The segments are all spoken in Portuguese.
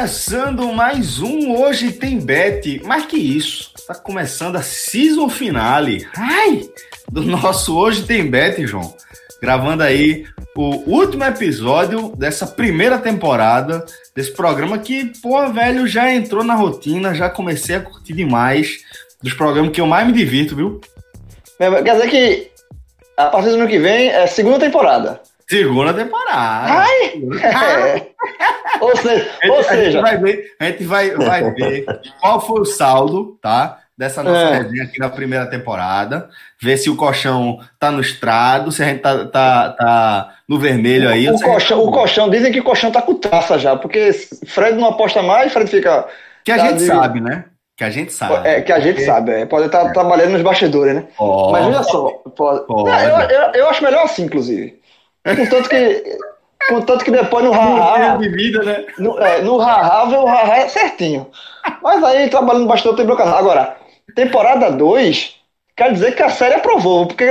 Começando mais um Hoje Tem Bet. Mais que isso, tá começando a season finale. Ai, do nosso Hoje Tem Bet, João. Gravando aí o último episódio dessa primeira temporada, desse programa que, pô, velho, já entrou na rotina, já comecei a curtir demais. Dos programas que eu mais me divirto, viu? Quer dizer que a partir do ano que vem é segunda temporada. Segunda temporada. Ai! É. ou seja, ou a, seja... gente vai ver, a gente vai, vai ver qual foi o saldo, tá? Dessa nossa É. resenha aqui na primeira temporada. Ver se o colchão tá no estrado, se a gente tá, tá, tá no vermelho aí. ou o, a gente colchão, tá o colchão, dizem que o colchão tá com taça já, porque Fred não aposta mais, Fred fica. Que a tá gente de- sabe, né? Que a gente sabe. É, que a gente sabe, é, pode estar trabalhando nos bastidores, né? Ó, Mas veja só, pode. Pode. É, eu, eu, eu acho melhor assim, inclusive. Contanto que, contanto que depois no haha, de vida, né? no, é, no o haha é certinho. Mas aí, trabalhando bastidor, tem não. Agora, temporada 2, quer dizer que a série aprovou, porque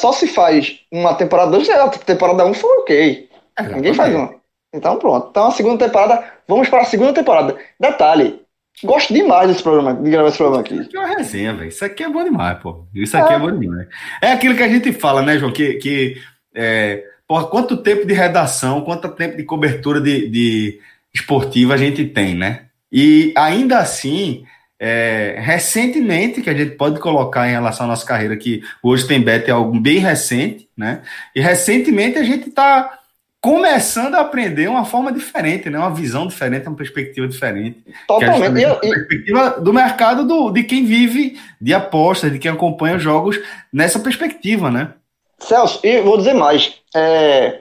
só se faz uma temporada 2, a temporada 1 um foi ok. Ninguém faz uma. Então pronto. Então a segunda temporada, vamos para a segunda temporada. Detalhe, gosto demais desse programa, de gravar esse programa aqui. Isso aqui é uma resenha, velho. Isso aqui é bom demais, pô. Isso aqui é, bom demais. É aquilo que a gente fala, né, João? Que, que é, porra, quanto tempo de redação, quanto tempo de cobertura de, de esportiva a gente tem, né? E ainda assim, é, recentemente, que a gente pode colocar em relação à nossa carreira, que hoje tem bet é algo bem recente, né? E recentemente a gente está começando a aprender uma forma diferente, né? Uma visão diferente, uma perspectiva diferente. É Totalmente. E, eu- a perspectiva do mercado do, de quem vive de apostas, de quem acompanha jogos nessa perspectiva, né? Celso, e vou dizer mais. É,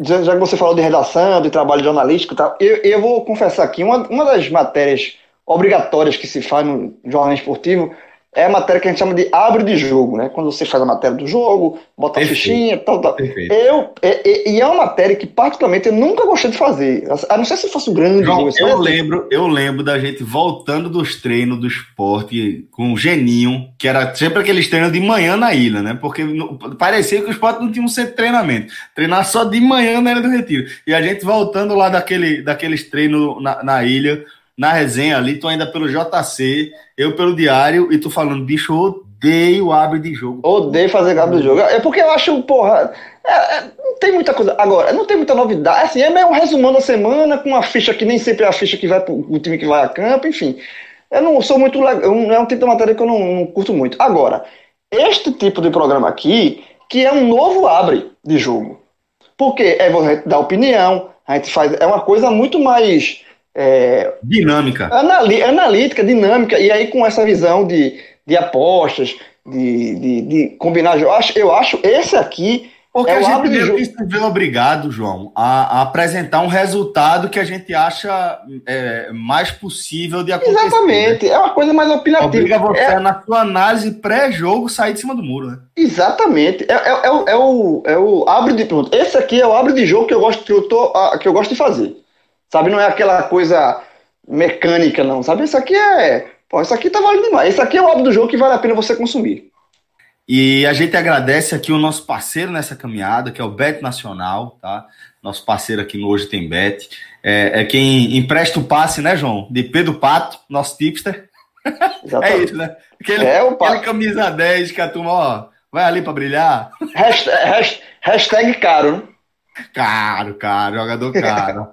já que você falou de redação, de trabalho jornalístico e tal, eu, eu vou confessar aqui, uma, uma das matérias obrigatórias que se faz no jornal esportivo é a matéria que a gente chama de abre de jogo, né? Quando você faz a matéria do jogo, bota a Perfeito. fichinha, tal, tal. Perfeito. Eu, é- é- e é uma matéria que, particularmente, eu nunca gostei de fazer. A não ser se fosse um grande João, jogo. assim, eu mas- lembro, eu lembro da gente voltando dos treinos do esporte com o Geninho, que era sempre aqueles treinos de manhã na ilha, né? Porque no- parecia que o esporte não tinha um centro de treinamento. Treinar só de manhã na Ilha do Retiro. E a gente voltando lá daquele, daqueles treinos na, na ilha, na resenha ali, tu ainda pelo JC, eu pelo diário, e tu falando, bicho, odeio abre de jogo. Odeio fazer cabo do jogo. É porque eu acho, porra. é- é- não tem muita coisa. Agora, não tem muita novidade. Assim, é meio um resumão da semana com uma ficha que nem sempre é a ficha que vai pro o time que vai a campo, enfim. Eu não sou muito legal. É um tipo de matéria que eu não, não curto muito. Agora, este tipo de programa aqui, que é um novo abre de jogo. Porque é você dar opinião, a gente faz. É uma coisa muito mais. É, Dinâmica. anali- analítica, dinâmica, e aí com essa visão de, de apostas, de, de, de combinar. Eu acho, eu acho esse aqui Porque É a gente meio que se vê obrigado, João, a, a apresentar um resultado que a gente acha é, mais possível de acontecer. né? Exatamente, é uma coisa mais opinativa. Obriga você, É- na sua análise pré-jogo, sair de cima do muro, né? exatamente. É, é, é, o- é o, é abre de pronto. Esse aqui é o abre de jogo que eu gosto, que eu tô, ah, que eu gosto de fazer. Sabe, não é aquela coisa mecânica, não. Sabe, isso aqui é. Pô, isso aqui tá valendo demais. Esse aqui é o abre do jogo que vale a pena você consumir. E a gente agradece aqui o nosso parceiro nessa caminhada, que é o Bet Nacional, tá? Nosso parceiro aqui no Hoje Tem Bet. É, é quem empresta o passe, né, João? De Pedro Pato, nosso tipster. É Exatamente. isso, né? Aquele, É o aquele camisa 10 que a turma, ó, vai ali pra brilhar. hashtag, hashtag- hashtag caro, né? Caro, caro, jogador caro.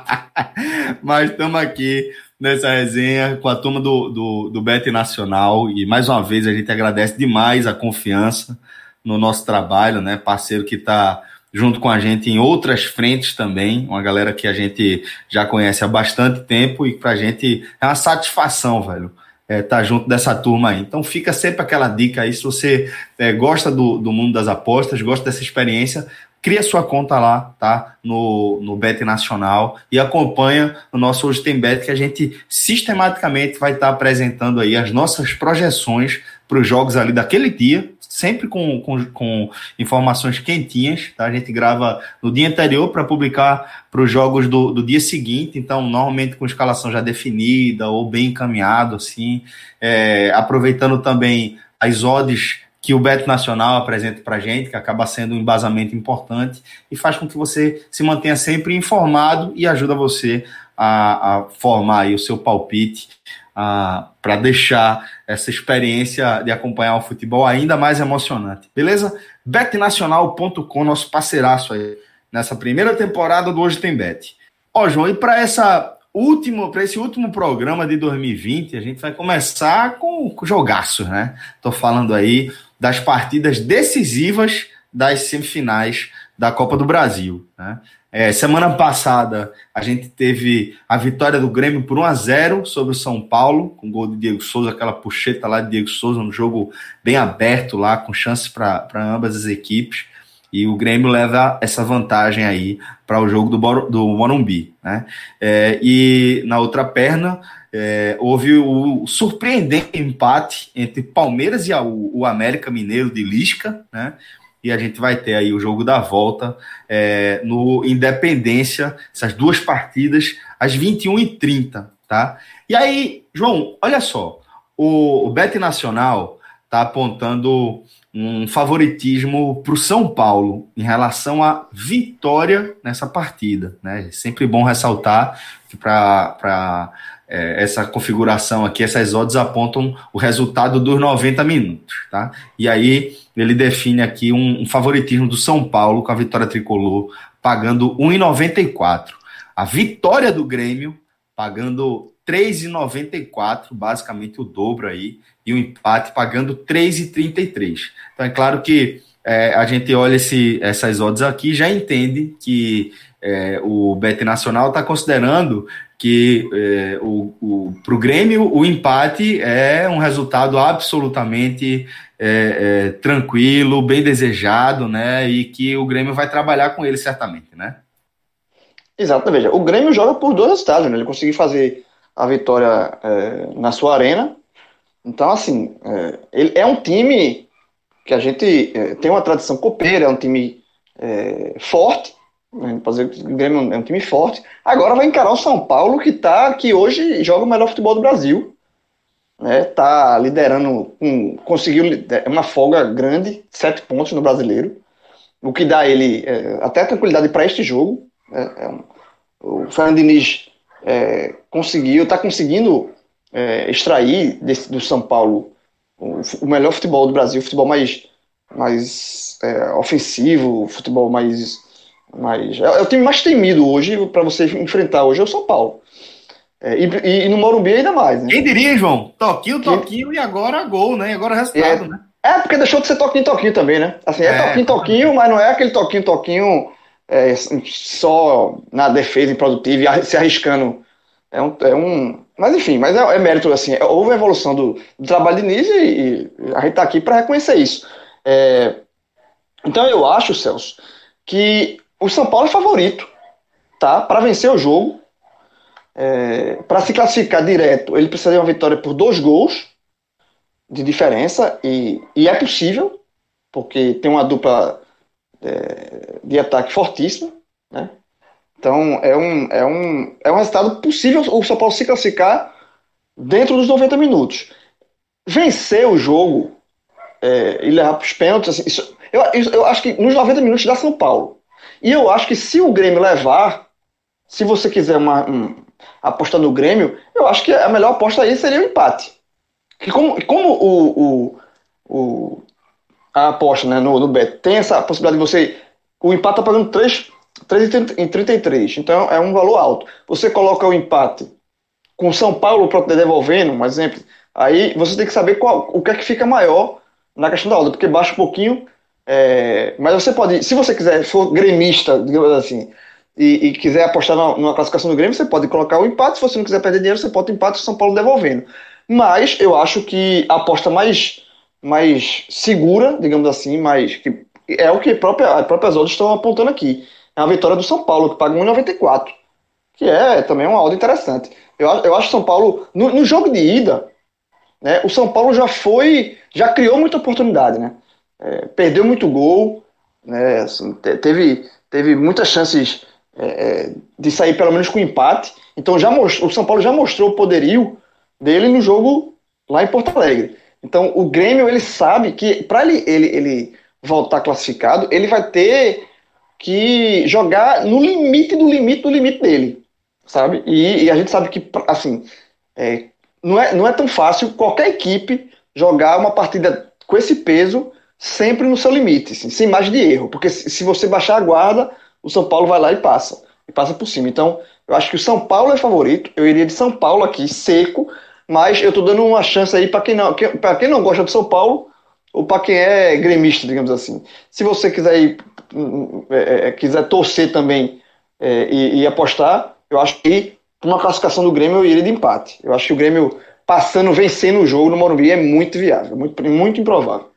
Mas estamos aqui nessa resenha com a turma do, do, do Bet Nacional e mais uma vez a gente agradece demais a confiança no nosso trabalho, né? Parceiro que está junto com a gente em outras frentes também, uma galera que a gente já conhece há bastante tempo e para a gente é uma satisfação, velho. É, tá junto dessa turma aí. Então fica sempre aquela dica aí, se você é, gosta do, do mundo das apostas, gosta dessa experiência, cria sua conta lá, tá? No, no Bet Nacional e acompanha o nosso Hoje Tem Bet, que a gente sistematicamente vai estar tá apresentando aí as nossas projeções para os jogos ali daquele dia, sempre com, com, com, informações quentinhas, tá? A gente grava no dia anterior para publicar para os jogos do, do dia seguinte, então, normalmente com escalação já definida ou bem encaminhado, assim, é, aproveitando também as odds que o Beto Nacional apresenta para a gente, que acaba sendo um embasamento importante e faz com que você se mantenha sempre informado e ajuda você a, a formar o seu palpite para deixar essa experiência de acompanhar o futebol ainda mais emocionante. Beleza? betnacional.com, nosso parceiraço aí nessa primeira temporada do Hoje Tem Bet. Ó, João, e para essa último, para esse último programa de 2020, a gente vai começar com, com jogaços, né? Tô falando aí das partidas decisivas das semifinais da Copa do Brasil. Né? É, semana passada a gente teve a vitória do Grêmio por 1 a 0 sobre o São Paulo, com gol de Diego Souza, aquela puxeta lá de Diego Souza, um jogo bem aberto lá, com chances para ambas as equipes. E o Grêmio leva essa vantagem aí para o jogo do, do Morumbi. Né? É, e na outra perna, é, houve o surpreendente empate entre Palmeiras e a, o, América Mineiro de Lisca, né? E a gente vai ter aí o jogo da volta é, no Independência, essas duas partidas, às 21h30, tá? E aí, João, olha só, o, o Bet Nacional tá apontando um favoritismo para o São Paulo em relação à vitória nessa partida. Né? Sempre bom ressaltar que para é, essa configuração aqui, essas odds apontam o resultado dos 90 minutos. Tá? E aí ele define aqui um, um favoritismo do São Paulo com a vitória tricolor pagando 1,94. A vitória do Grêmio pagando 3,94, basicamente o dobro aí, e o empate pagando 3,33. Então é claro que é, a gente olha esse, essas odds aqui já entende que é, o Bet Nacional está considerando que é, o, o, para o Grêmio o empate é um resultado absolutamente é, é, tranquilo, bem desejado, né? E que o Grêmio vai trabalhar com ele certamente, né? Exato, veja, o Grêmio joga por dois resultados, né? Ele conseguiu fazer a vitória é, na sua arena. Então, assim, é, ele é um time que a gente é, tem uma tradição copeira, é um time é, forte, né? Dizer que o Grêmio é um time forte. Agora vai encarar o São Paulo, que tá, que hoje joga o melhor futebol do Brasil. Né? Tá liderando, um, conseguiu uma folga grande, sete pontos no brasileiro. O que dá ele é, até tranquilidade para este jogo. É, um, o Fernando Diniz é, conseguiu, está conseguindo é, extrair desse, do São Paulo o, o, melhor futebol do Brasil, o futebol mais, mais é, ofensivo, o futebol mais mas é, é, o time mais temido hoje para você enfrentar hoje é o São Paulo. É, e, e, no Morumbi ainda mais. Né? Quem diria, João? Toquinho, toquinho e agora gol, né? E agora resultado, é, né? É, porque deixou de ser toquinho, toquinho também, né? Assim, é, é toquinho, toquinho, mas não é aquele toquinho, toquinho é, só na defesa improdutiva e se arriscando. É um, é um. Mas enfim, mas é, é mérito, assim, houve a evolução do, do trabalho de Nise e, e, a gente tá aqui para reconhecer isso. então eu acho, Celso, que o São Paulo é favorito, tá? Para vencer o jogo, é, para se classificar direto, ele precisa de uma vitória por dois gols de diferença e, e é possível, porque tem uma dupla é, de ataque fortíssima, né? Então é um, é, um, é um resultado possível o São Paulo se classificar dentro dos 90 minutos. Vencer o jogo é, e levar para os pênaltis, assim, isso, eu, eu acho que nos 90 minutos dá São Paulo. E eu acho que se o Grêmio levar, se você quiser uma, um, apostar no Grêmio, eu acho que a melhor aposta aí seria o empate. Que como, como o, o, o, a aposta né, no, no Bet tem essa possibilidade de você. O empate está pagando 3, 3 em 33, então é um valor alto. Você coloca o empate com São Paulo devolvendo, um exemplo, aí você tem que saber qual, o que é que fica maior na questão da ordem, porque baixa um pouquinho É, mas você pode, se você quiser, for gremista, digamos assim, e, e quiser apostar numa, numa, classificação do Grêmio, você pode colocar o empate. Se você não quiser perder dinheiro, você pode empate com São Paulo devolvendo. Mas eu acho que a aposta mais, mais segura, digamos assim, mais, que é o que própria, as próprias odds estão apontando aqui. É vitória do São Paulo, que paga 1,94. Que é também uma odd interessante. Eu, eu acho que São Paulo, no, no jogo de ida, né, o São Paulo já foi, já criou muita oportunidade, né? É, perdeu muito gol, né? Assim, teve, teve muitas chances é, é, de sair pelo menos com empate. Então já mostrou, o São Paulo já mostrou o poderio dele no jogo lá em Porto Alegre. Então o Grêmio ele sabe que para ele, ele, ele voltar classificado, ele vai ter que jogar no limite do limite do limite dele, sabe? E, e a gente sabe que assim é, não, é, não é tão fácil qualquer equipe jogar uma partida com esse peso sempre no seu limite, assim, sem margem de erro, porque se, se você baixar a guarda o São Paulo vai lá e passa. E passa por cima. Então, eu acho que o São Paulo é favorito. Eu iria de São Paulo aqui, seco. Mas eu tô dando uma chance aí para quem não, para quem não gosta do São Paulo ou para quem é gremista, digamos assim. Se você quiser ir, é, é, é, quiser torcer também é, e, e, apostar, eu acho que uma classificação do Grêmio iria de empate. Eu acho que o Grêmio passando, vencendo o jogo no Morumbi é muito viável, muito, muito improvável.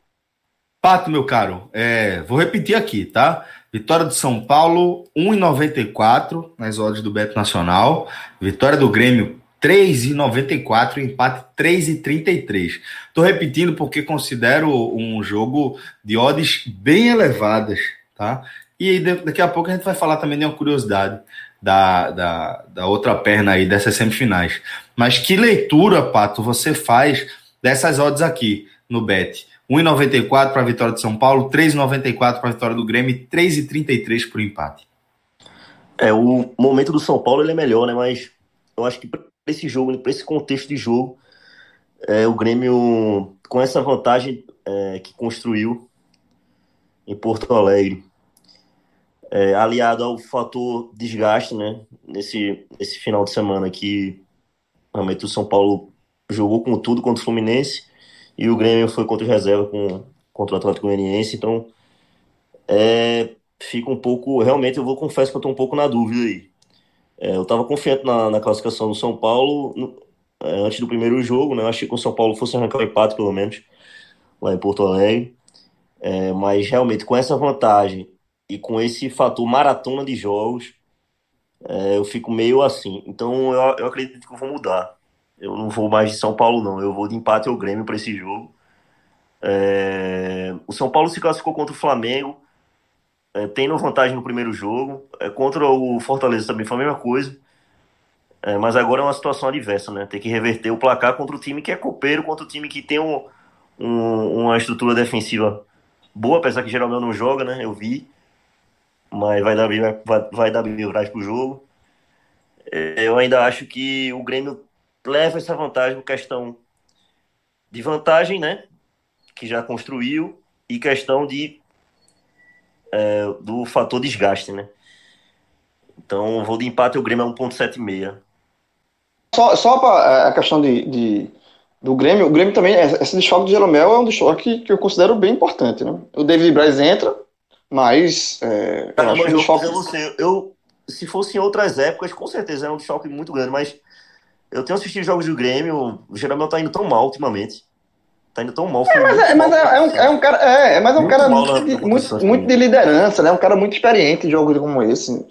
Pato, meu caro, é, vou repetir aqui, tá? Vitória do São Paulo, 1,94 nas odds do Beto Nacional. Vitória do Grêmio, 3,94, empate 3,33. Estou repetindo porque considero um jogo de odds bem elevadas, tá? E daqui a pouco a gente vai falar também de uma curiosidade da, da, da outra perna aí dessas semifinais. Mas que leitura, Pato, você faz dessas odds aqui no Bet? 1,94 para a vitória de São Paulo, 3,94 para a vitória do Grêmio e 3,33 para o empate. É, o momento do São Paulo ele é melhor, né? Mas eu acho que esse jogo, para esse contexto de jogo, é, o Grêmio, com essa vantagem é, que construiu em Porto Alegre, é, aliado ao fator desgaste, né? Nesse, nesse final de semana que realmente o São Paulo jogou com tudo contra o Fluminense e o Grêmio foi contra o reserva com, contra o Atlético Goianiense, então é, fica um pouco, realmente eu vou confesso que eu estou um pouco na dúvida aí. É, eu estava confiante na, na, classificação do São Paulo no, é, antes do primeiro jogo, né? Eu achei que o São Paulo fosse arrancar o empate, pelo menos, lá em Porto Alegre. É, mas realmente, com essa vantagem e com esse fator maratona de jogos, é, eu fico meio assim. Então eu, eu acredito que eu vou mudar. Eu não vou mais de São Paulo, não. Eu vou de empate ao Grêmio para esse jogo. É... O São Paulo se classificou contra o Flamengo, é, tendo vantagem no primeiro jogo. É, contra o Fortaleza também foi a mesma coisa. É, mas agora é uma situação adversa, né? Tem que reverter o placar contra o time que é copeiro, contra o time que tem um, um, uma estrutura defensiva boa, apesar que geralmente não joga, né? Eu vi. Mas vai dar, vai, vai dar livragem pro jogo. É, eu ainda acho que o Grêmio leva essa vantagem por questão de vantagem, né? Que já construiu, e questão de é, do fator desgaste, né? Então, vou de empate o Grêmio é 1.76. Só, só para é, a questão de, de, do Grêmio, o Grêmio também, esse desfalque de Jeromel é um desfalque que eu considero bem importante, né? O David Braz entra, mas é, eu, acho eu, desfalque... você, eu, se fosse em outras épocas, com certeza é um desfalque muito grande, mas eu tenho assistido jogos do Grêmio, o Jeromel tá indo tão mal ultimamente. Tá indo tão mal. É, mas, é, mas é, é, um, é, um, cara, é, mas é um muito cara muito, de, muito, muito, de liderança, né? Um cara muito experiente em jogos como esse.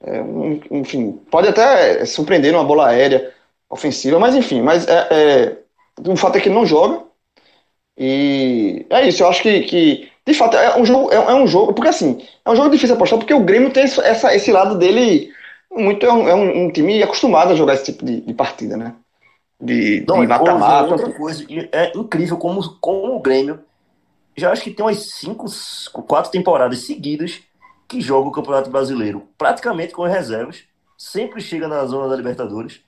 É, enfim, pode até surpreender numa bola aérea ofensiva, mas enfim, mas é, é, o fato é que ele não joga. E é isso, eu acho que, que de fato é um jogo, é, é um jogo, porque assim, é um jogo difícil apostar, porque o Grêmio tem essa, esse lado dele muito é um, é um, um time acostumado a jogar esse tipo de, de partida, né? De mata-mata. Outra coisa, é incrível como, como o Grêmio já acho que tem umas cinco, quatro temporadas seguidas que joga o Campeonato Brasileiro praticamente com as reservas, sempre chega na zona da Libertadores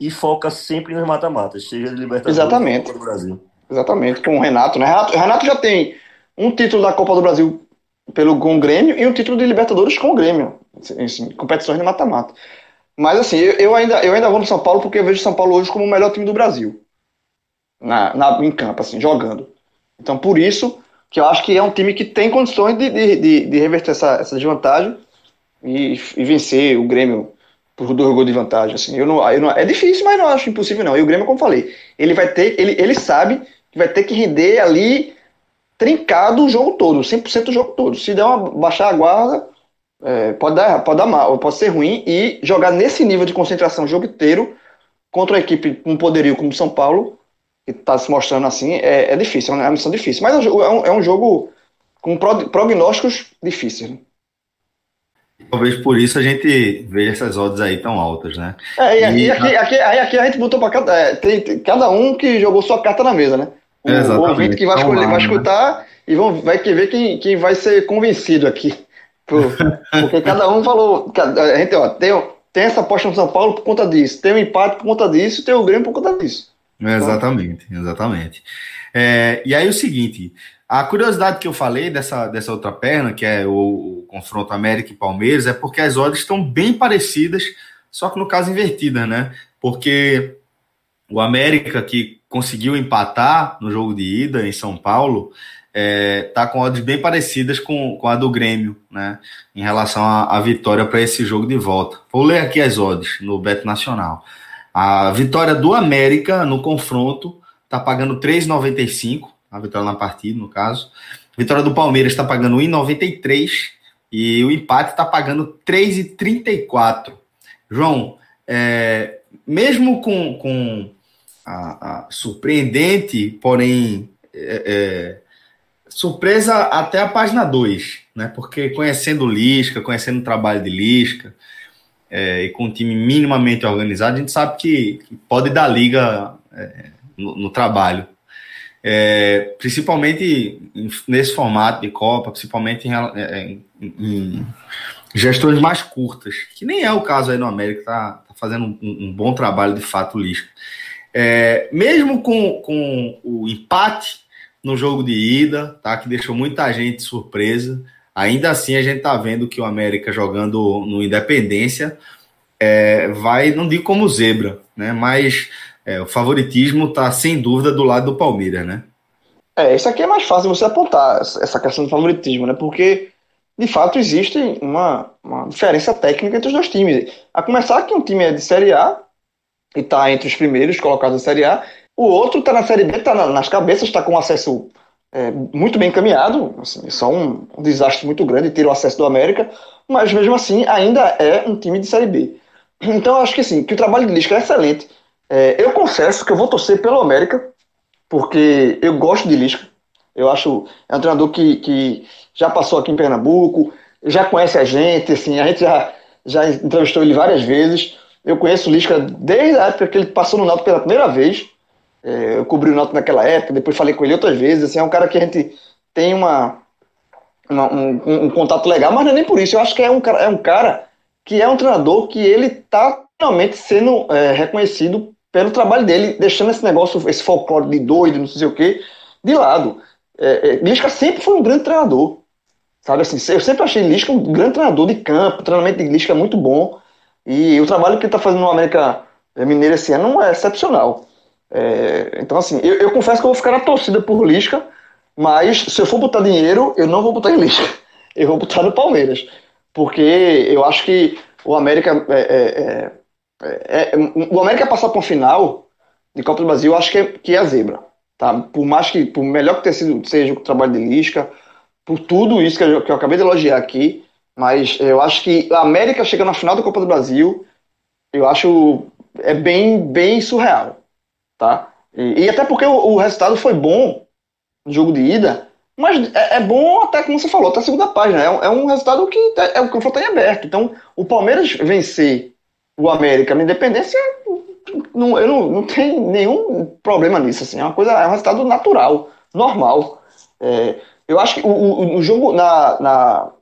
e foca sempre nos mata-matas, seja de Libertadores Exatamente. do Brasil. Exatamente, com o Renato, né? Renato, Renato já tem um título da Copa do Brasil pelo, com o Grêmio e um título de Libertadores com o Grêmio em competições de mata-mata. Mas assim, eu, ainda, eu ainda vou no São Paulo porque eu vejo o São Paulo hoje como o melhor time do Brasil. Na, na, em campo, assim, jogando. Então, por isso, que eu acho que é um time que tem condições de, de, de, de reverter essa, essa desvantagem e, e, vencer o Grêmio por dois gols de vantagem. Assim. Eu não, eu não, é difícil, mas não acho impossível não. E o Grêmio, como falei, ele vai ter, ele, ele sabe que vai ter que render ali trincado o jogo todo, 100% o jogo todo. Se der uma baixar a guarda, é, pode, dar, pode dar mal, pode ser ruim, e jogar nesse nível de concentração o jogo inteiro contra uma equipe com um poderio como São Paulo, que está se mostrando assim, é, é, difícil, é uma missão difícil. Mas é um, é um é jogo com prognósticos difíceis. Né? Talvez por isso a gente veja essas odds aí tão altas, né? É, e, aqui, e aqui, aqui, aí aqui a gente botou para cada, é, tem, cada um que jogou sua carta na mesa, né? O, o ouvinte que vai, escolher, vai né? escutar né? e vão, vai ver quem, quem vai ser convencido aqui. Porque cada um falou. A gente, ó, tem, tem essa aposta no São Paulo por conta disso, tem o um empate por conta disso, tem o Grêmio por conta disso. exatamente, exatamente. É, e aí o seguinte, a curiosidade que eu falei dessa, dessa outra perna, que é o, o confronto América e Palmeiras, é porque as odds estão bem parecidas, só que no caso invertida, né? Porque o América, que conseguiu empatar no jogo de ida em São Paulo, é, tá com odds bem parecidas com, com a do Grêmio, né? Em relação à, vitória para esse jogo de volta. Vou ler aqui as odds no Beto Nacional. A vitória do América no confronto tá pagando 3,95 a vitória na partida, no caso. A vitória do Palmeiras está pagando 1,93 e o empate está pagando 3,34. João, é, mesmo com, com a, a surpreendente, porém é, é, surpresa até a página 2, né? Porque conhecendo Lisca, conhecendo o trabalho de Lisca, é, e com um time minimamente organizado, a gente sabe que, pode dar liga é, no, no, trabalho é, principalmente nesse formato de Copa, principalmente em, é, em, em, gestões mais curtas, que nem é o caso aí no América, está tá fazendo um, um, bom trabalho de fato, Lisca. É, mesmo com, com o empate no jogo de ida, tá, que deixou muita gente surpresa, ainda assim a gente está vendo que o América jogando no Independência é, vai, não digo como zebra, né, mas é, o favoritismo está sem dúvida do lado do Palmeiras, né? É, isso aqui é mais fácil você apontar, essa questão do favoritismo, né? Porque, de fato, existe uma, uma diferença técnica entre os dois times. A começar que um time é de Série A e está entre os primeiros colocados na Série A, o outro está na Série B, está na, nas cabeças, está com acesso é, muito bem encaminhado, assim, só um, um desastre muito grande ter o acesso do América, mas mesmo assim ainda é um time de Série B. Então acho que sim, que o trabalho de Lisca é excelente, é, eu confesso que eu vou torcer pelo América, porque eu gosto de Lisca. Eu acho é um treinador que, que já passou aqui em Pernambuco, já conhece a gente, assim, a gente já, já entrevistou ele várias vezes. Eu conheço o Lisca desde a época que ele passou no Náutico pela primeira vez. É, eu cobri o Náutico naquela época, depois falei com ele outras vezes. Assim, é um cara que a gente tem uma, uma um, um, contato legal, mas não é nem por isso. Eu acho que é um, é um cara que é um treinador que ele está finalmente sendo é, reconhecido pelo trabalho dele, deixando esse negócio, esse folclore de doido, não sei o quê, de lado. É, é, Lisca sempre foi um grande treinador. Sabe assim, eu sempre achei Lisca um grande treinador de campo, treinamento de Lisca é muito bom. E o trabalho que ele está fazendo no América Mineira esse ano é excepcional. É, então, assim, eu, eu, confesso que eu vou ficar na torcida por Lisca, mas se eu for botar dinheiro, eu não vou botar em Lisca. Eu vou botar no Palmeiras. Porque eu acho que o América é, é, é é, o América passar para um final de Copa do Brasil, eu acho que é, que é a zebra. Tá? Por mais que, por melhor que ter sido, seja o trabalho de Lisca, por tudo isso que eu, que eu acabei de elogiar aqui, mas eu acho que a América chega na final da Copa do Brasil, eu acho é bem, bem surreal. Tá? E, e até porque o, o, resultado foi bom no jogo de ida, mas é, é, bom até como você falou, até a segunda página. É, é um resultado que é, é o confronto em aberto. Então, o Palmeiras vencer o América na Independência, não, eu não, não tenho nenhum problema nisso. Assim, é uma coisa, é um resultado natural, normal. É, eu acho que o, o, o jogo na, na,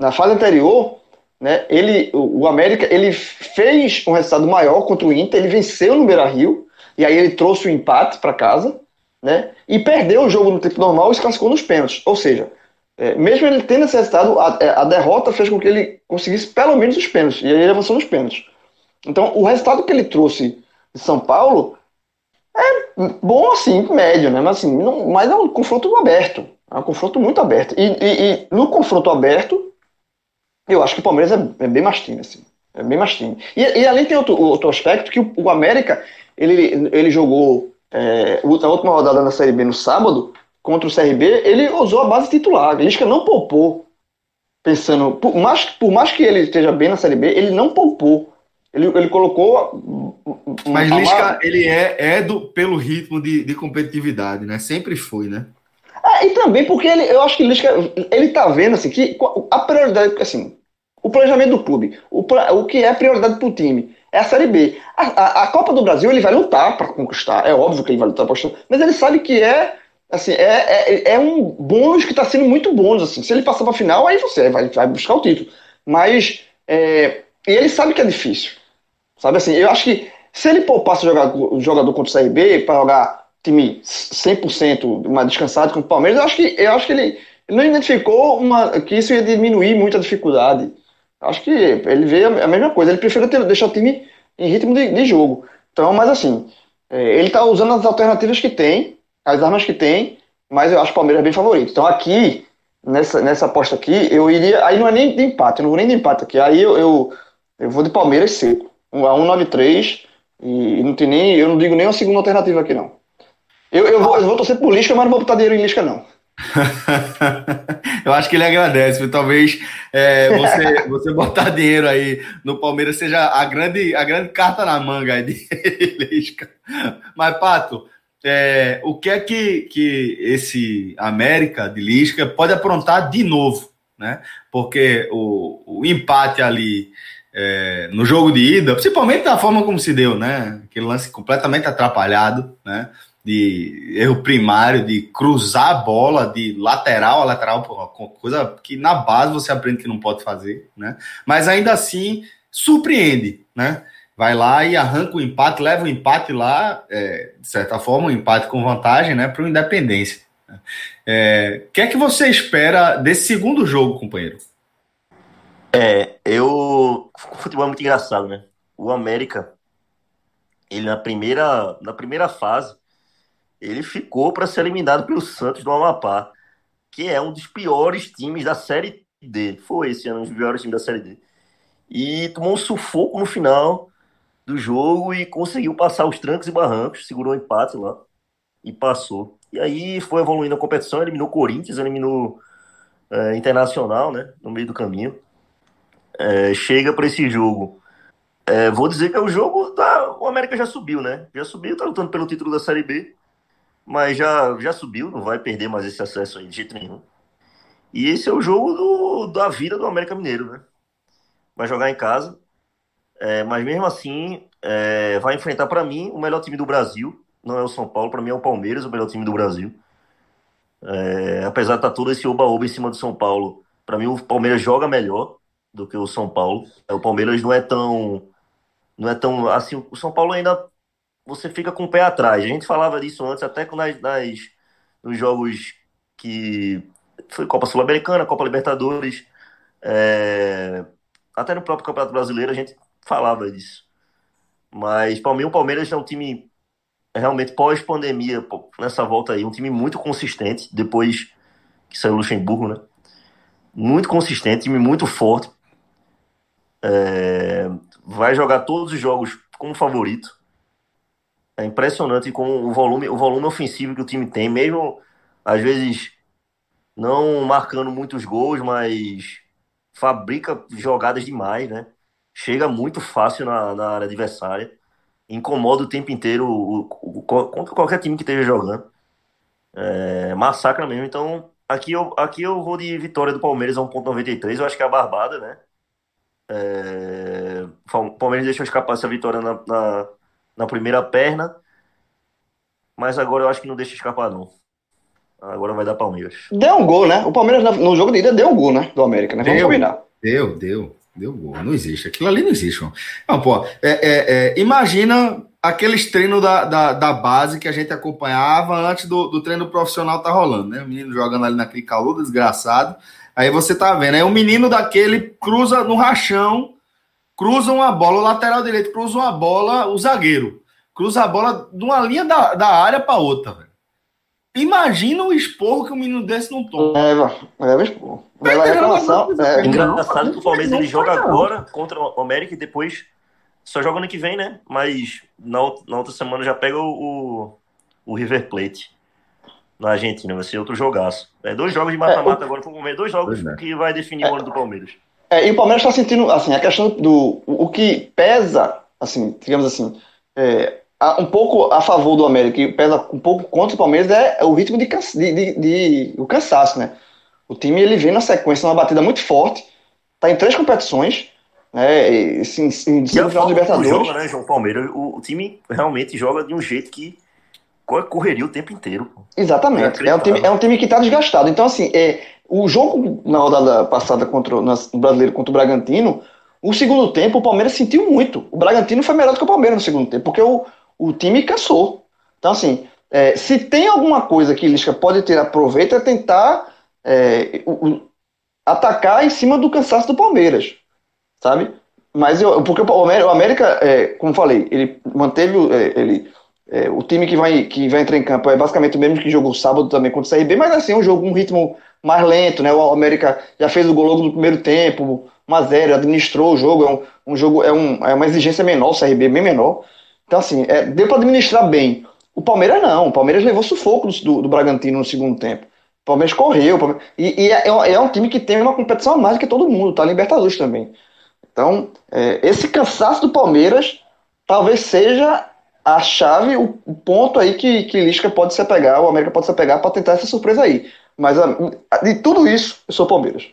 na, fase anterior, né, ele, o, o, América ele fez um resultado maior contra o Inter, ele venceu no Beira Rio, e aí ele trouxe o empate para casa, né, e perdeu o jogo no tempo normal e se classificou nos pênaltis. Ou seja, é, mesmo ele tendo esse resultado, a, a, derrota fez com que ele conseguisse pelo menos os pênaltis, e aí ele avançou nos pênaltis. Então, o resultado que ele trouxe de São Paulo é bom assim, médio, né? Mas assim, não, mas é um confronto aberto. É um confronto muito aberto. E, e, e no confronto aberto, eu acho que o Palmeiras é, é bem mais time, assim. É bem mais time. E, e além tem outro, outro aspecto, que o, o América, ele, ele jogou é, a última rodada na Série B no sábado, contra o CRB, ele usou a base titular. Lisca não poupou. Pensando, por mais, por mais que ele esteja bem na Série B, ele não poupou. Ele, ele colocou. Mas Lisca, ele é, é do, pelo ritmo de, de competitividade, né? Sempre foi, né? É, e também porque ele, eu acho que Lisca, ele tá vendo assim, que a prioridade, assim, o planejamento do clube, o, o que é prioridade para o time é a Série B. A, a, a, Copa do Brasil ele vai lutar para conquistar, é óbvio que ele vai lutar para conquistar, mas ele sabe que é assim, é, é, é um bônus que está sendo muito bônus. Assim. Se ele passar para a final, aí você vai, vai buscar o título. Mas é, ele sabe que é difícil. Sabe assim, eu acho que se ele poupasse o jogador, o jogador contra o CRB para jogar time 100% mais descansado contra o Palmeiras, eu acho que, eu acho que ele, ele não identificou uma, que isso ia diminuir muito a dificuldade. Acho que ele vê a mesma coisa, ele prefere ter, deixar o time em ritmo de, de jogo. Então, mas assim, é, ele está usando as alternativas que tem, as armas que tem, mas eu acho o Palmeiras bem favorito. Então aqui, nessa, nessa aposta aqui, eu iria. Aí não é nem de empate, eu não vou nem de empate aqui. Aí eu, eu, eu vou de Palmeiras seco. A 193 e não tem nem. Eu não digo nem uma segunda alternativa aqui, não. Eu, eu, vou, eu vou torcer por Lisca, mas não vou botar dinheiro em Lisca, não. eu acho que ele agradece. Talvez é, você, você botar dinheiro aí no Palmeiras seja a grande, a grande carta na manga de Lisca. Mas, Pato, é, o que é que, que esse América de Lisca pode aprontar de novo? Né? Porque o, o empate ali é, no jogo de ida, principalmente da forma como se deu, né? Aquele lance completamente atrapalhado, né? De erro primário, de cruzar a bola de lateral a lateral, coisa que na base você aprende que não pode fazer, né? Mas ainda assim surpreende, né? Vai lá e arranca o empate, leva o empate lá, é, de certa forma, um empate com vantagem, né, para o Independência. É, o que é que você espera desse segundo jogo, companheiro? É, eu. O futebol é muito engraçado, né? O América, ele na primeira, na primeira fase, ele ficou para ser eliminado pelo Santos do Amapá, que é um dos piores times da Série D. Foi esse ano um dos piores times da Série D. E tomou um sufoco no final do jogo e conseguiu passar os trancos e barrancos, segurou o empate lá e passou. E aí foi evoluindo a competição, eliminou Corinthians, eliminou é, Internacional, né, no meio do caminho. É, chega para esse jogo. É, vou dizer que é o jogo da. O América já subiu, né? Já subiu, tá lutando pelo título da Série B mas já, já subiu, não vai perder mais esse acesso aí de jeito nenhum. E esse é o jogo do, da vida do América Mineiro, né? Vai jogar em casa, é, mas mesmo assim é, vai enfrentar para mim o melhor time do Brasil. Não é o São Paulo, para mim é o Palmeiras, o melhor time do Brasil. É, apesar de estar tá todo esse oba-oba em cima do São Paulo, para mim o Palmeiras joga melhor do que o São Paulo. O Palmeiras não é tão, não é tão assim. O São Paulo ainda você fica com o pé atrás. A gente falava disso antes, até nas, nas nos jogos que foi Copa Sul-Americana, Copa Libertadores, é, até no próprio Campeonato Brasileiro a gente falava disso. Mas para mim o Palmeiras é um time realmente pós-pandemia, nessa volta aí, um time muito consistente, depois que saiu o Luxemburgo, né? Muito consistente, time muito forte. É, vai jogar todos os jogos como favorito. É impressionante com o volume, o volume ofensivo que o time tem, mesmo às vezes não marcando muitos gols, mas fabrica jogadas demais, né? Chega muito fácil na, na área adversária, incomoda o tempo inteiro o, o, contra qualquer time que esteja jogando. É, massacra mesmo. Então, aqui eu, aqui eu vou de vitória do Palmeiras a 1,93. Eu acho que é a barbada, né? É, o Palmeiras deixou escapar essa vitória na, na na primeira perna. Mas agora eu acho que não deixa escapar, não. Agora vai dar Palmeiras. Deu um gol, né? O Palmeiras no jogo de ida deu um gol, né? Do América, né? Vamos deu, combinar. Deu, deu. Deu gol. Não existe. Aquilo ali não existe, mano. Não, pô, é, é, é, imagina aqueles treinos da, da, da, base que a gente acompanhava antes do, do treino profissional tá rolando, né? O menino jogando ali naquele calor desgraçado. Aí você tá vendo, aí o menino daquele cruza no rachão cruza uma bola, o lateral direito cruza uma bola, o zagueiro cruza a bola de uma linha da, da área para outra, velho. Imagina o esporro que o menino desse não toma. Leva, leva esporro. Leva reclamação. É, engraçado que o Palmeiras ele joga agora contra o América e depois só joga ano que vem, né? Mas na, na outra semana já pega o, o, o River Plate na Argentina. Vai ser outro jogaço. É dois jogos de mata-mata é, agora pro Palmeiras. Dois jogos é. que vai definir o ano do Palmeiras. É, e o Palmeiras está sentindo, assim, a questão do. O que pesa, assim, digamos assim, é, um pouco a favor do América e pesa um pouco contra o Palmeiras é o ritmo de, de, de, de, o cansaço, né? O time ele vem na sequência, uma batida muito forte, tá em três competições, né? E, sim, em final Libertadores. Joga, né, João Palmeiras? O, o, time realmente joga de um jeito que correria o tempo inteiro. Exatamente. É um time, é um time que está desgastado. Então, assim, é, o jogo na rodada passada contra o brasileiro contra o Bragantino, o segundo tempo o Palmeiras sentiu muito. O Bragantino foi melhor do que o Palmeiras no segundo tempo, porque o, o time cansou. Então, assim, é, se tem alguma coisa que Lisca pode tirar proveito é tentar é, o, atacar em cima do cansaço do Palmeiras, sabe? Mas eu, porque o América, é, como falei, ele manteve é, ele, é, o time que vai, que vai entrar em campo é basicamente o mesmo que jogou sábado também contra o CRB, mas assim, é um jogo, um ritmo mais lento, né? O América já fez o gol logo no primeiro tempo, 1x0, administrou o jogo, é um, um jogo, é, um, é uma exigência menor, o CRB bem menor. Então, assim, é, deu para administrar bem. O Palmeiras não. O Palmeiras levou sufoco do, do Bragantino no segundo tempo. O Palmeiras correu. O Palmeiras, e, e é, é, um time que tem uma competição a mais que todo mundo, tá? Libertadores também. Então, é, esse cansaço do Palmeiras talvez seja a chave, o, ponto aí que, que Lisca pode se apegar, o América pode se apegar para tentar essa surpresa aí. Mas a, de tudo isso, eu sou Palmeiras.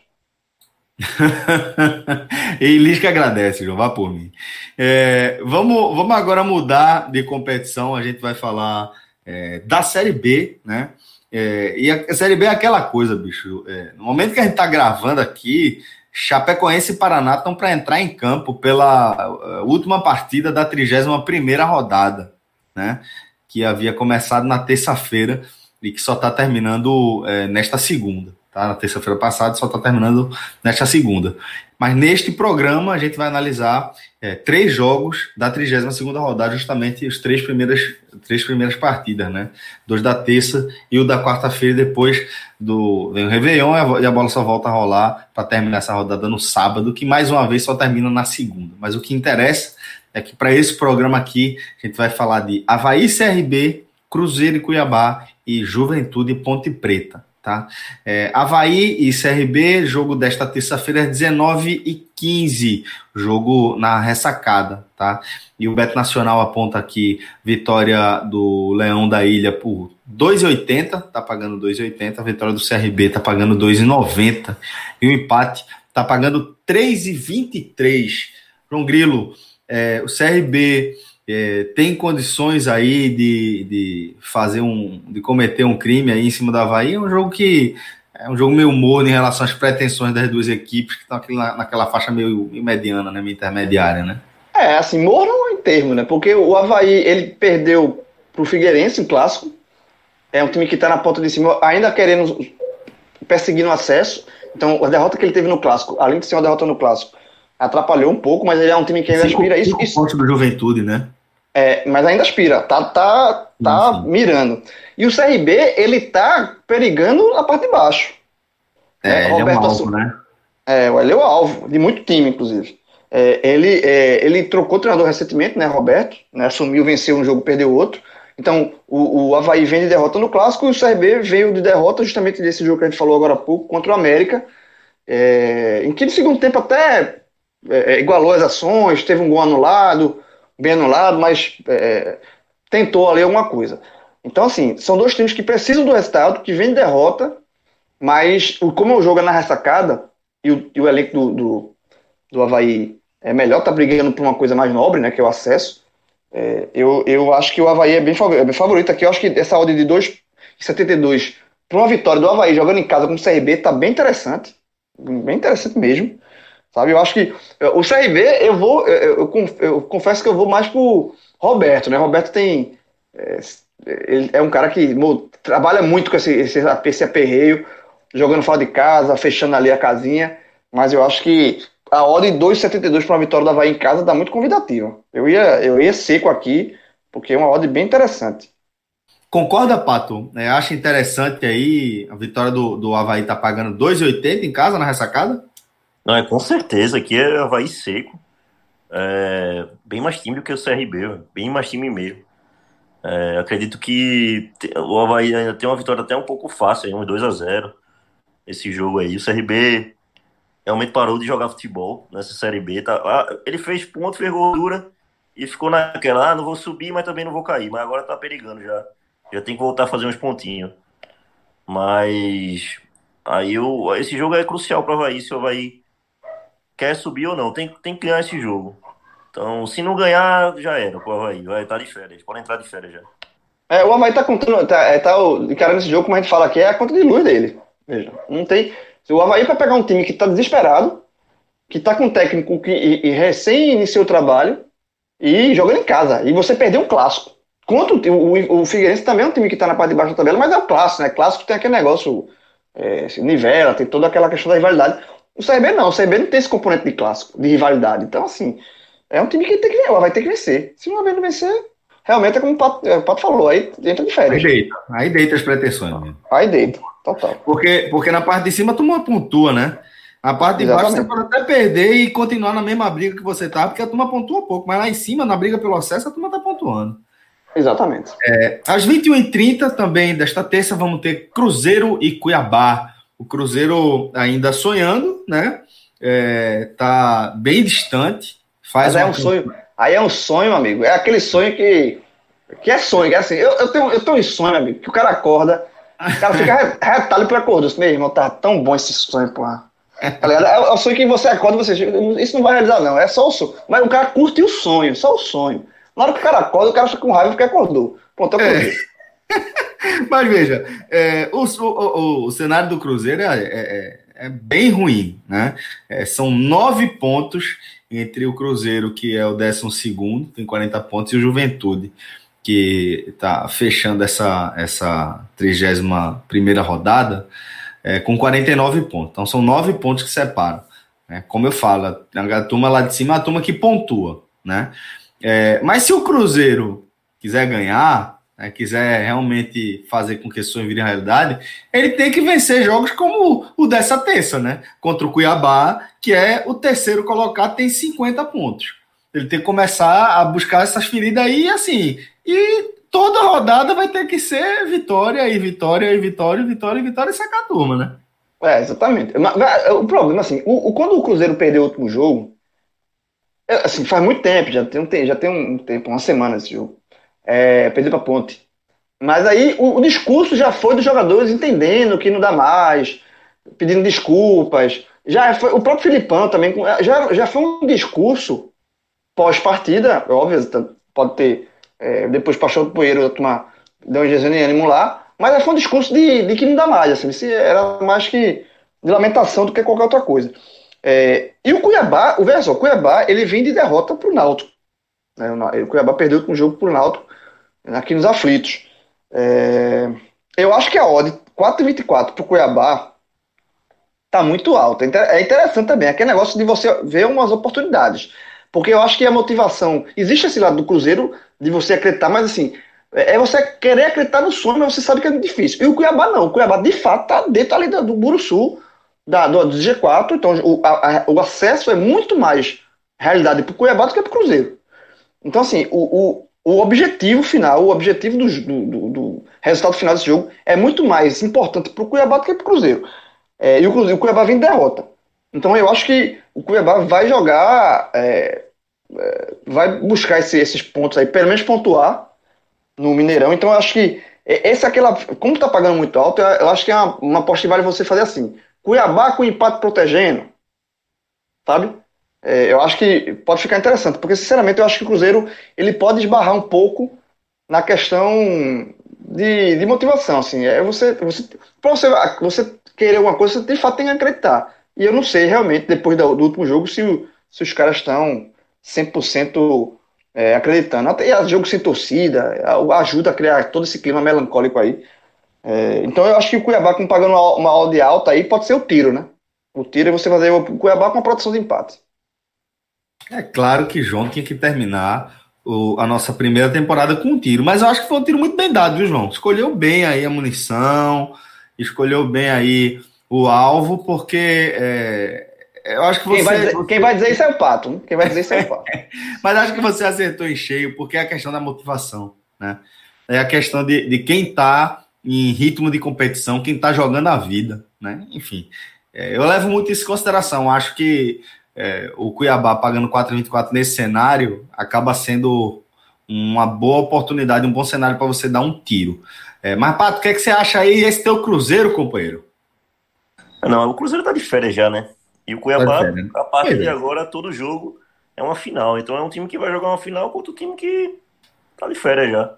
e Lisca agradece, João, vá por mim. É, vamos, vamos agora mudar de competição, a gente vai falar é, da Série B, né? É, e a, Série B é aquela coisa, bicho. É, no momento que a gente está gravando aqui, Chapecoense e Paraná estão para entrar em campo pela uh, última partida da 31 primeira rodada, né? Que havia começado na terça-feira e que só está terminando é, nesta segunda tá? Na terça-feira passada, só está terminando nesta segunda. Mas neste programa a gente vai analisar é, três jogos da 32 segunda rodada, justamente os três primeiras, três primeiras partidas, né? Dois da terça e o da quarta-feira, depois do vem o Réveillon e a bola só volta a rolar para terminar essa rodada no sábado, que mais uma vez só termina na segunda. Mas o que interessa é que para esse programa aqui a gente vai falar de Havaí CRB, Cruzeiro e Cuiabá e Juventude Ponte Preta. Tá? É, Havaí e CRB, jogo desta terça-feira, 19 e 15, jogo na ressacada. Tá? E o Beto Nacional aponta aqui vitória do Leão da Ilha por 2,80, tá pagando 2,80, a vitória do CRB tá pagando 2,90 e o empate tá pagando 3,23. João Grilo, é, o CRB é, tem condições aí de, de fazer um, de cometer um crime aí em cima da Havaí, é um jogo que é um jogo meio morno em relação às pretensões das duas equipes que estão na, naquela faixa meio, mediana, né, meio intermediária, né? É, assim, morno em termo, né? Porque o Havaí, ele perdeu pro Figueirense, um clássico. É um time que está na ponta de cima, ainda querendo perseguir no acesso. Então, a derrota que ele teve no clássico, além de ser uma derrota no clássico, atrapalhou um pouco, mas ele é um time que ainda aspira isso. Isso do Juventude, né? É, mas ainda aspira, tá, tá, tá mirando. E o CRB, ele tá perigando na parte de baixo. É, é Roberto, é um alvo, né? É, ele é o alvo, de muito time, inclusive. É, ele, é, ele trocou treinador recentemente, né, Roberto, né, assumiu, venceu um jogo, perdeu outro. Então, o, o Havaí vem de derrota no Clássico e o CRB veio de derrota justamente desse jogo que a gente falou agora há pouco, contra o América, é, em que no segundo tempo até é, é igualou as ações, teve um gol anulado, bem anulado, mas é, tentou ali alguma coisa. Então, assim, são dois times que precisam do resultado, que vem de derrota, mas como o jogo é na ressacada, e o, e o elenco do, do, do Havaí é melhor, tá brigando por uma coisa mais nobre, né, que é o acesso, é, eu, eu acho que o Havaí é bem, é bem favorito aqui. Eu acho que essa ordem de 2,72 para uma vitória do Havaí jogando em casa com o CRB tá bem interessante. Bem interessante mesmo. Sabe? Eu acho que o CRB, eu vou, eu, eu, eu confesso que eu vou mais pro Roberto, né? Roberto tem. É, ele é um cara que trabalha muito com esse, esse, esse aperreio, jogando fora de casa, fechando ali a casinha. Mas eu acho que a odd 2,72 para uma vitória da Havaí em casa dá muito convidativa. Eu ia, eu ia seco aqui, porque é uma odd bem interessante. Concorda, Pato? É, acha interessante aí a vitória do, do Havaí tá pagando 2,80 em casa na ressacada? Não, é com certeza. Aqui é Havaí seco. É, bem mais time do que o CRB, bem mais time mesmo. É, acredito que o Havaí ainda tem uma vitória até um pouco fácil, uns 2 a 0 esse jogo aí. O CRB realmente parou de jogar futebol nessa Série B. Tá, ah, ele fez ponto, fez gordura e ficou naquela, ah, não vou subir, mas também não vou cair. Mas agora tá perigando já. Já tem que voltar a fazer uns pontinhos. Mas aí o, esse jogo é crucial para o Havaí, se o Havaí quer subir ou não. Tem, tem que ganhar esse jogo. Então, se não ganhar, já era o Havaí. Vai estar tá de férias. Pode entrar de férias já. É, o Havaí tá contando, tá, é, tá encarando esse jogo, como a gente fala aqui, é a conta de luz dele. Veja, não tem. Se o Havaí vai pegar um time que tá desesperado, que tá com um técnico que e, e recém iniciou o trabalho e jogando em casa. E você perdeu um clássico. O, o, o Figueirense também é um time que está na parte de baixo da tabela, mas é o clássico, né? Clássico tem aquele negócio, é, nivela, tem toda aquela questão da rivalidade. O CRB não, o CRB não tem esse componente de clássico, de rivalidade. Então, assim, é um time que tem que vai ter que vencer. Se uma vez não vencer, realmente é como o Pato, é, o Pato falou, aí entra de férias. Aí deita, aí deita as pretensões. Né? Aí deita, total. Porque, porque na parte de cima tu uma pontua, né? A parte de Exatamente. baixo você pode até perder e continuar na mesma briga que você tá, porque a turma pontua pouco, mas lá em cima, na briga pelo acesso, a turma tá pontuando. Exatamente. É, às 21h30 também desta terça vamos ter Cruzeiro e Cuiabá. O Cruzeiro ainda sonhando, né? É, tá bem distante. Faz Mas é um sonho. Aí é um sonho, amigo. É aquele sonho que. Que é sonho, é assim. Eu, eu, tenho, eu tenho um sonho, amigo, que o cara acorda, o cara fica retalho acordar. Assim, meu irmão, tá tão bom esse sonho, porra. Tá é, é o sonho que você acorda você. Isso não vai realizar, não. É só o sonho. Mas o cara curte o sonho, só o sonho. Na hora que o cara acorda, o cara fica com raiva porque acordou. Ponto, é. Mas veja, é, o, o, o, cenário do Cruzeiro é, é, é, é bem ruim, né? É, são nove pontos entre o Cruzeiro, que é o décimo segundo, tem 40 pontos, e o Juventude, que está fechando essa, essa 31 primeira rodada, é, com 49 pontos. Então são nove pontos que separam. Né? Como eu falo, a turma lá de cima é a turma que pontua, né? Mas se o Cruzeiro quiser ganhar, né, quiser realmente fazer com que isso sonho vire realidade, ele tem que vencer jogos como o dessa terça, né? Contra o Cuiabá, que é o terceiro colocado, tem 50 pontos. Ele tem que começar a buscar essas feridas aí, assim, e toda rodada vai ter que ser vitória e vitória e vitória e vitória e vitória e secar a turma, né? É, exatamente. O problema, assim, o, o, quando o Cruzeiro perdeu o último jogo, é, assim, faz muito tempo, já tem já tem um tempo, uma semana esse jogo. É, perdeu pra ponte. Mas aí o, o, discurso já foi dos jogadores entendendo que não dá mais, pedindo desculpas. Já foi o próprio Filipão também, já, já foi um discurso pós-partida, óbvio, tá, pode ter. É, depois passou do poeiro, tomar, deu uma injeção de ânimo lá, mas foi um discurso de, de que não dá mais, assim, era mais que de lamentação do que qualquer outra coisa. É, e o Cuiabá, o veja só, o Cuiabá, ele vem de derrota para o Náutico. Né? O Cuiabá perdeu um jogo o Náutico aqui nos aflitos. É, eu acho que a odd 4,24 para o Cuiabá tá muito alta. É interessante também aquele negócio de você ver umas oportunidades. Porque eu acho que a motivação. Existe esse lado do Cruzeiro de você acreditar, mas assim, é, é você querer acreditar no sonho, mas você sabe que é difícil. E o Cuiabá não. O Cuiabá, de fato, tá dentro ali do, do Buru Sul da, do G4, então o, a, o acesso é muito mais realidade para o Cuiabá do que para o Cruzeiro. Então, assim, o, o, o objetivo final, o objetivo do, do, do, resultado final desse jogo é muito mais importante para o Cuiabá do que para o Cruzeiro. É, e o, Cruzeiro, o Cuiabá vem de derrota. Então, eu acho que o Cuiabá vai jogar, é, é, vai buscar esse, esses pontos aí, pelo menos pontuar no Mineirão. Então, eu acho que esse é aquela. Como está pagando muito alto, eu acho que é uma, uma aposta que vale você fazer assim. Cuiabá com empate protegendo, sabe? É, eu acho que pode ficar interessante, porque sinceramente eu acho que o Cruzeiro ele pode esbarrar um pouco na questão de, de motivação, assim, é você, você para você, você querer alguma coisa, você de fato tem que acreditar. E eu não sei realmente, depois do, do último jogo, se, se os caras estão 100% é, acreditando. Até jogo sem torcida ajuda a criar todo esse clima melancólico aí. É, então eu acho que o Cuiabá, com pagando uma, uma odd alta aí, pode ser o tiro, né? O tiro é você fazer o Cuiabá com a produção de empate. É claro que João tinha que terminar o, a nossa primeira temporada com um tiro. Mas eu acho que foi um tiro muito bem dado, viu, João? Escolheu bem aí a munição, escolheu bem aí o alvo, porque é, eu acho que você. Quem vai, dizer, quem vai dizer isso é o Pato. Quem vai dizer isso é o Pato. Mas acho que você acertou em cheio, porque é a questão da motivação, né? É a questão de, de quem está em ritmo de competição, quem está jogando a vida, né? Enfim, é, eu levo muito isso em consideração. Acho que é, o Cuiabá pagando 4,24 nesse cenário acaba sendo uma boa oportunidade, um bom cenário para você dar um tiro. É, mas, Pato, o que, é que você acha aí esse teu Cruzeiro, companheiro? Não, o Cruzeiro tá de férias já, né? E o Cuiabá, tá né? a partir de agora, todo jogo é uma final. Então é um time que vai jogar uma final contra o time que tá de férias já.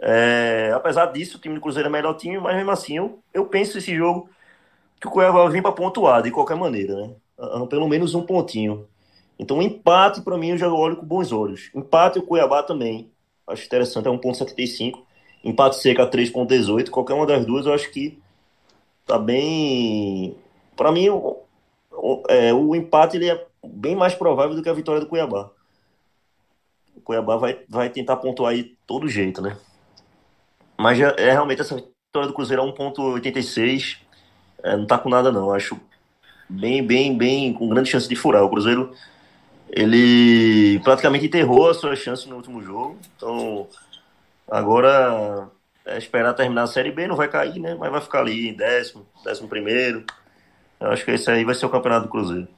É, apesar disso, o time do Cruzeiro é melhor time, mas mesmo assim, eu, eu penso esse jogo que o Cuiabá vai vir para pontuar de qualquer maneira, né? Pelo menos um pontinho. Então, empate, para mim, eu já olho com bons olhos. Empate o Cuiabá também. Acho interessante, é 1,75. Empate seca 3,18. Qualquer uma das duas, eu acho que tá bem. Para mim, o, o, é, o, empate ele é bem mais provável do que a vitória do Cuiabá. O Cuiabá vai, vai tentar pontuar aí todo jeito, né? Mas é, é realmente essa vitória do Cruzeiro é 1,86. É, não tá com nada, não. Acho bem, bem, bem, com grande chance de furar. O Cruzeiro ele praticamente enterrou a sua chance no último jogo. Então, agora é esperar terminar a Série B, não vai cair, né? Mas vai ficar ali em décimo, décimo primeiro. Eu acho que esse aí vai ser o campeonato do Cruzeiro.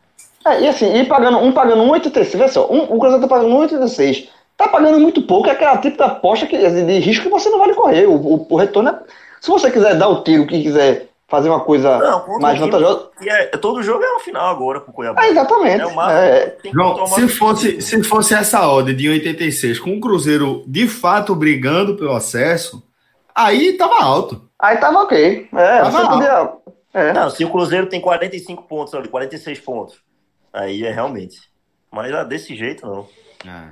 É, e assim, e pagando, um pagando 1,86, vê só, um, o Cruzeiro tá pagando 1,86. Tá pagando muito pouco, é aquela tipo de aposta que, de risco que você não vale correr. O, o, o retorno é. Se você quiser dar o tiro, que quiser fazer uma coisa não, mais vantajosa. É, todo jogo é uma final agora pro Cuiabá. É, exatamente. É, João, se fosse, se fosse essa odd de 86, com o Cruzeiro de fato brigando pelo acesso, Aí tava alto. Aí tava ok. É, tava você podia. É. Não, se o Cruzeiro tem 45 pontos ali, 46 pontos, aí é realmente. Mas ah, desse jeito não. É,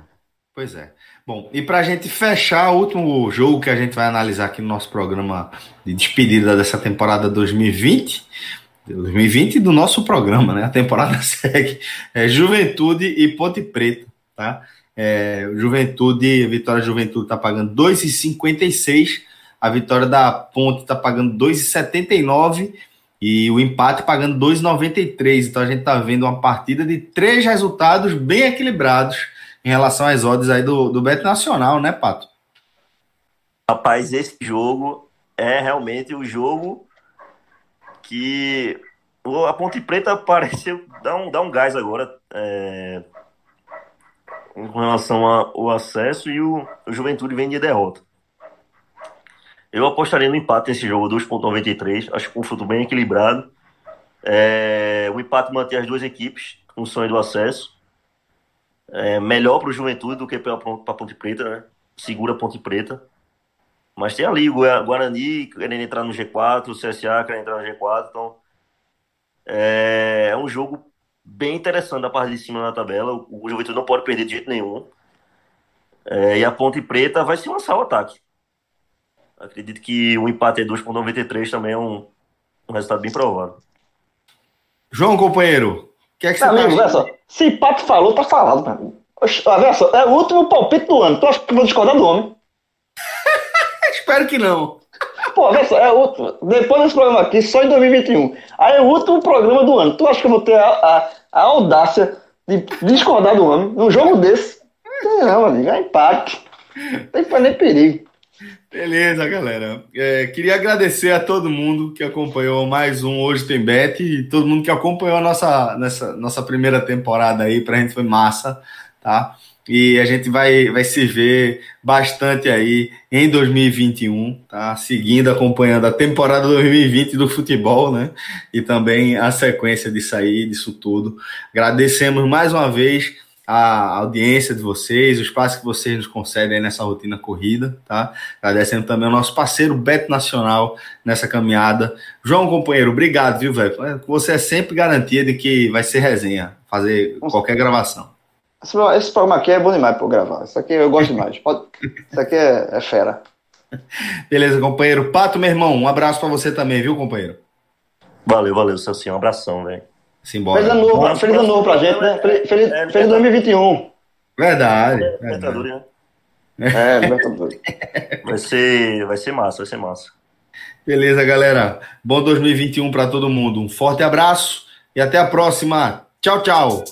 pois é. Bom, e para a gente fechar o último jogo que a gente vai analisar aqui no nosso programa de despedida dessa temporada 2020, 2020 do nosso programa, né? A temporada segue. É Juventude e Ponte Preta, tá? É, Juventude, Vitória Juventude tá pagando 2,56 a vitória da Ponte está pagando 2,79 e o empate pagando 2,93. Então a gente está vendo uma partida de três resultados bem equilibrados em relação às odds aí do, do Beto Nacional, né, Pato? Rapaz, esse jogo é realmente o jogo que a Ponte Preta parece dar um, dar um gás agora é, em relação ao acesso e o, o Juventude vem de derrota. Eu apostaria no empate nesse jogo, 2,93. Acho que um confronto bem equilibrado. É, o empate mantém as duas equipes com sonho do acesso. É, melhor para o Juventude do que para a Ponte Preta, né? Segura a Ponte Preta. Mas tem ali o Guarani querendo entrar no G4, o CSA querendo entrar no G4. Então, é, é um jogo bem interessante da parte de cima na tabela. O, o Juventude não pode perder de jeito nenhum. É, e a Ponte Preta vai se lançar o ataque. Acredito que o empate é 2,93 também é um, um resultado bem provável. João, companheiro, que é que você tá amigo, tá só, Se empate falou, tá falado, cara. Olha só, é o último palpite do ano. Tu acha que eu vou discordar do homem? Espero que não. Pô, olha só, é o, depois desse programa aqui, só em 2021. Aí é o último programa do ano. Tu acha que eu vou ter a, a, a audácia de discordar do homem num jogo desse? Não, amigo, é empate. Não tem que nem perigo. Beleza, galera. É, queria agradecer a todo mundo que acompanhou mais um Hoje Tem Bet e todo mundo que acompanhou a nossa, nessa, nossa primeira temporada aí. Pra gente foi massa, tá? E a gente vai, vai se ver bastante aí em 2021, tá? Seguindo, acompanhando a temporada 2020 do futebol, né? E também a sequência disso aí, disso tudo. Agradecemos mais uma vez a audiência de vocês, o espaço que vocês nos concedem nessa rotina corrida, tá? Agradecendo também ao nosso parceiro Beto Nacional nessa caminhada. João, companheiro, obrigado, viu, velho? Você é sempre garantia de que vai ser resenha, fazer qualquer gravação. Esse programa aqui é bom demais para gravar. Isso aqui eu gosto demais. Pode... Isso aqui é, é fera. Beleza, companheiro. Pato, meu irmão, um abraço para você também, viu, companheiro? Valeu, valeu, Celcinho. Um abração, velho. Simbora. Feliz ano novo, feliz ano novo pra gente, né? Feliz, feliz, feliz 2021. Verdade. verdade. É, Libertadores. vai ser, vai ser massa, vai ser massa. Beleza, galera. Bom 2021 para todo mundo. Um forte abraço e até a próxima. Tchau, tchau.